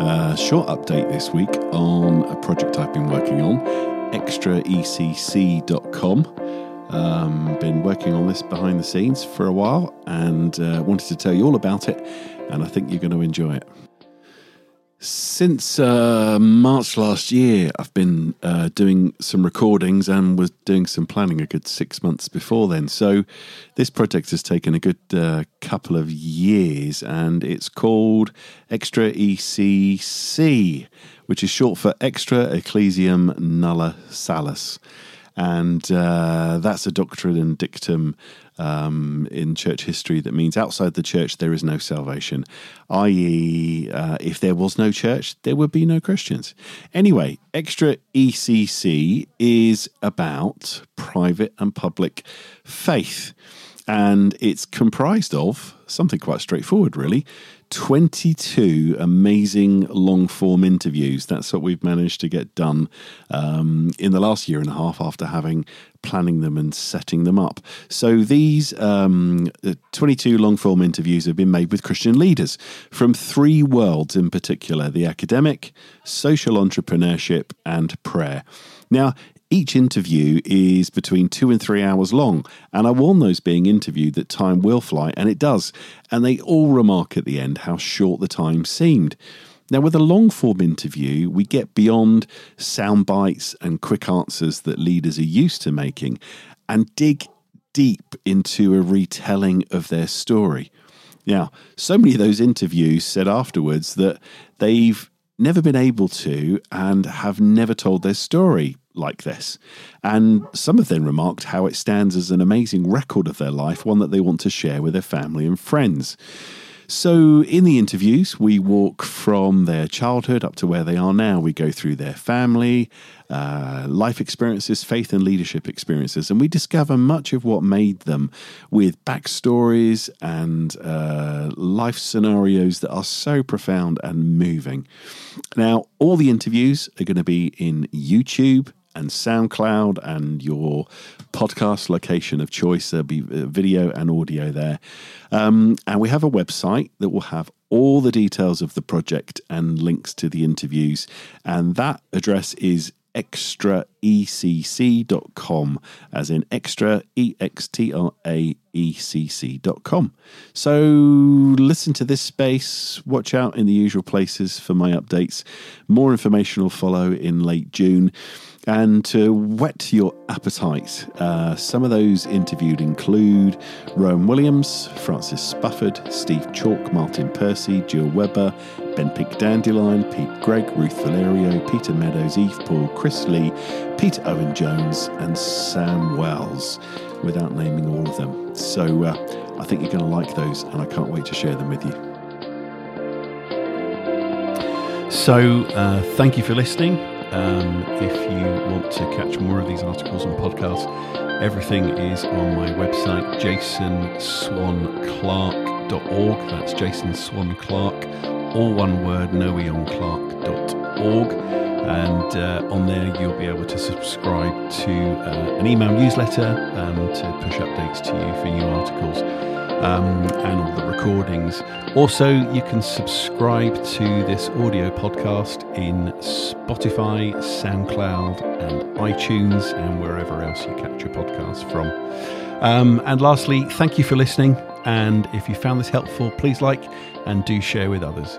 Uh, short update this week on a project I've been working on, extraecc.com. Um, been working on this behind the scenes for a while and uh, wanted to tell you all about it, and I think you're going to enjoy it. Since uh, March last year, I've been uh, doing some recordings and was doing some planning a good six months before then. So, this project has taken a good uh, couple of years and it's called Extra ECC, which is short for Extra Ecclesiam Nulla Salus. And uh, that's a doctrine and dictum um, in church history that means outside the church there is no salvation, i.e., uh, if there was no church, there would be no Christians. Anyway, Extra ECC is about private and public faith, and it's comprised of something quite straightforward, really 22 amazing long form interviews. That's what we've managed to get done um, in the last year and a half after having planning them and setting them up. So these um, 22 long form interviews have been made with Christian leaders from three worlds in particular the academic, social entrepreneurship, and prayer. Now, each interview is between two and three hours long, and I warn those being interviewed that time will fly, and it does. And they all remark at the end how short the time seemed. Now, with a long form interview, we get beyond sound bites and quick answers that leaders are used to making and dig deep into a retelling of their story. Now, so many of those interviews said afterwards that they've never been able to and have never told their story like this. And some of them remarked how it stands as an amazing record of their life, one that they want to share with their family and friends. So, in the interviews, we walk from their childhood up to where they are now. We go through their family, uh, life experiences, faith and leadership experiences, and we discover much of what made them with backstories and uh, life scenarios that are so profound and moving. Now, all the interviews are going to be in YouTube and SoundCloud and your podcast location of choice. There'll be uh, video and audio there. Um, and we have a website that will have all the details of the project and links to the interviews. And that address is extraecc.com, as in extra, E X T R A E C C.com. So listen to this space, watch out in the usual places for my updates. More information will follow in late June. And to whet your appetite, uh, some of those interviewed include Rowan Williams, Francis Spufford, Steve Chalke, Martyn Percy, Jill Weber, Ben Pink Dandelion, Pete Greig, Ruth Valerio, Peter Meadows, Eve Poole, Chris Lee, Peter Owen Jones, and Sam Wells, without naming all of them. So uh, I think you're going to like those, and I can't wait to share them with you. So, uh, thank you for listening. Um, if you want to catch more of these articles and podcasts, everything is on my website, jasonswanclark.org. That's Jason Swan Clark, all one word, noeonclark.org. And uh, on there, you'll be able to subscribe to uh, an email newsletter um, to push updates to you for new articles um, and all the recordings. Also, you can subscribe to this audio podcast in Spotify, SoundCloud, and iTunes, and wherever else you catch your podcasts from. Um, and lastly, thank you for listening. And if you found this helpful, please like and do share with others.